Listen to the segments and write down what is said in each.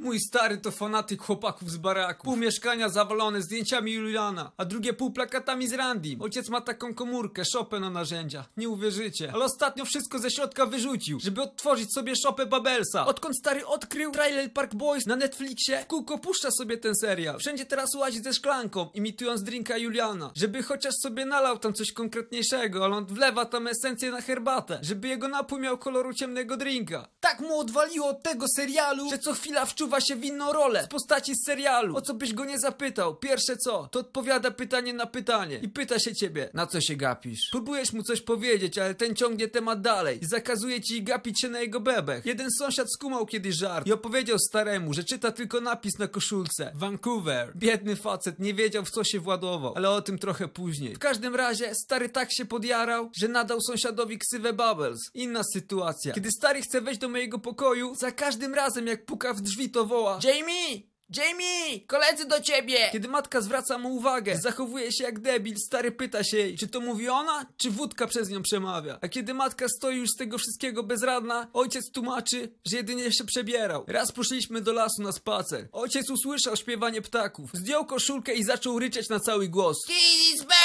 Mój stary to fanatyk chłopaków z baraku. Pół mieszkania zawalone zdjęciami Juliana, a drugie pół plakatami z Randim. Ojciec ma taką komórkę, szopę na narzędzia. Nie uwierzycie. Ale ostatnio wszystko ze środka wyrzucił, żeby odtworzyć sobie szopę Babelsa. Odkąd stary odkrył Trailer Park Boys na Netflixie, kółko puszcza sobie ten serial. Wszędzie teraz łazi ze szklanką, imitując drinka Juliana. Żeby chociaż sobie nalał tam coś konkretniejszego, ale on wlewa tam esencję na herbatę, żeby jego napój miał koloru ciemnego drinka. Tak mu odwaliło od tego serialu, że co chwila wczuwa się w inną rolę z postaci z serialu. O co byś go nie zapytał, pierwsze co, to odpowiada pytanie na pytanie i pyta się ciebie, na co się gapisz. Próbujesz mu coś powiedzieć, ale ten ciągnie temat dalej i zakazuje ci gapić się na jego bebech. Jeden sąsiad skumał kiedyś żart i opowiedział staremu, że czyta tylko napis na koszulce. Vancouver. Biedny facet nie wiedział w co się władował, ale o tym trochę później. W każdym razie stary tak się podjarał, że nadał sąsiadowi ksywę Bubbles. Inna sytuacja. Kiedy stary chce wejść do mojego pokoju, za każdym razem jak puka w drzwi to woła Jamie! Jamie! Koledzy do ciebie! Kiedy matka zwraca mu uwagę, zachowuje się jak debil, stary pyta się jej, czy to mówi ona, czy wódka przez nią przemawia. A kiedy matka stoi już z tego wszystkiego bezradna, ojciec tłumaczy, że jedynie się przebierał. Raz poszliśmy do lasu na spacer. Ojciec usłyszał śpiewanie ptaków, zdjął koszulkę i zaczął ryczeć na cały głos. Cheeseburger!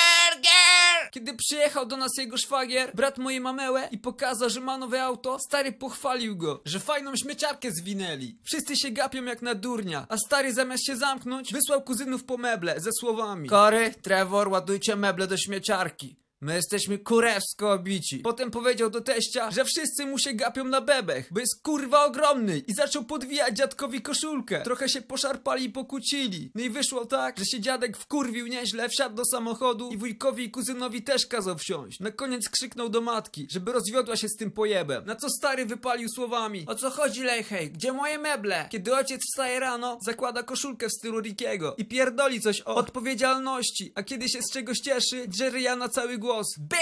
Kiedy przyjechał do nas jego szwagier, brat mojej mamełę i pokazał, że ma nowe auto, stary pochwalił go, że fajną śmieciarkę zwinęli. Wszyscy się gapią jak na durnia, a stary zamiast się zamknąć, wysłał kuzynów po meble ze słowami Kory, Trevor, ładujcie meble do śmieciarki. My jesteśmy kurewsko obici. Potem powiedział do teścia, że wszyscy mu się gapią na bebech, bo jest kurwa ogromny i zaczął podwijać dziadkowi koszulkę. Trochę się poszarpali i pokłócili. No i wyszło tak, że się dziadek wkurwił nieźle, wsiadł do samochodu i wujkowi i kuzynowi też kazał wsiąść. Na koniec krzyknął do matki, żeby rozwiodła się z tym pojebem. Na co stary wypalił słowami. O co chodzi, Lejhej? Gdzie moje meble? Kiedy ojciec wstaje rano, zakłada koszulkę w stylu Rickiego i pierdoli coś o odpowiedzialności, a kiedy się z czegoś cieszy, drze ryja na cały głos. Bam!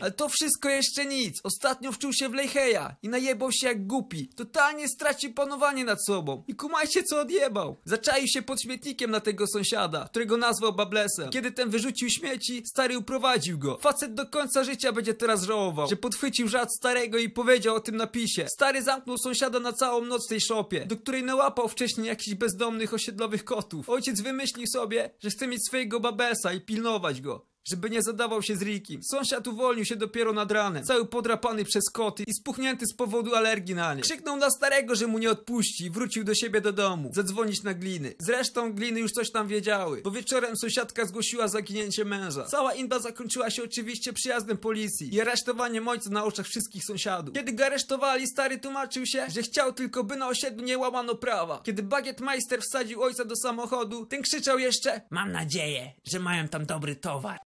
Ale to wszystko jeszcze nic. Ostatnio wczuł się w Lejheja i najebał się jak głupi. Totalnie stracił panowanie nad sobą. I kumajcie co odjebał. Zaczaił się pod śmietnikiem na tego sąsiada, którego nazwał Bablesem. Kiedy ten wyrzucił śmieci, stary uprowadził go. Facet do końca życia będzie teraz żałował, że podchwycił żart starego i powiedział o tym napisie. Stary zamknął sąsiada na całą noc w tej szopie, do której nałapał wcześniej jakichś bezdomnych osiedlowych kotów. Ojciec wymyślił sobie, że chce mieć swojego Babesa i pilnować go żeby nie zadawał się z Rikim. Sąsiad uwolnił się dopiero nad ranem, cały podrapany przez koty i spuchnięty z powodu alergii na nie. Krzyknął na starego, że mu nie odpuści i wrócił do siebie do domu, zadzwonić na gliny. Zresztą gliny już coś tam wiedziały, bo wieczorem sąsiadka zgłosiła zaginięcie męża. Cała inba zakończyła się oczywiście przyjazdem policji i aresztowaniem ojca na oczach wszystkich sąsiadów. Kiedy go aresztowali, stary tłumaczył się, że chciał tylko, by na osiedlu nie łamano prawa. Kiedy bagietmeister wsadził ojca do samochodu, ten krzyczał jeszcze Mam nadzieję, że mają tam dobry towar.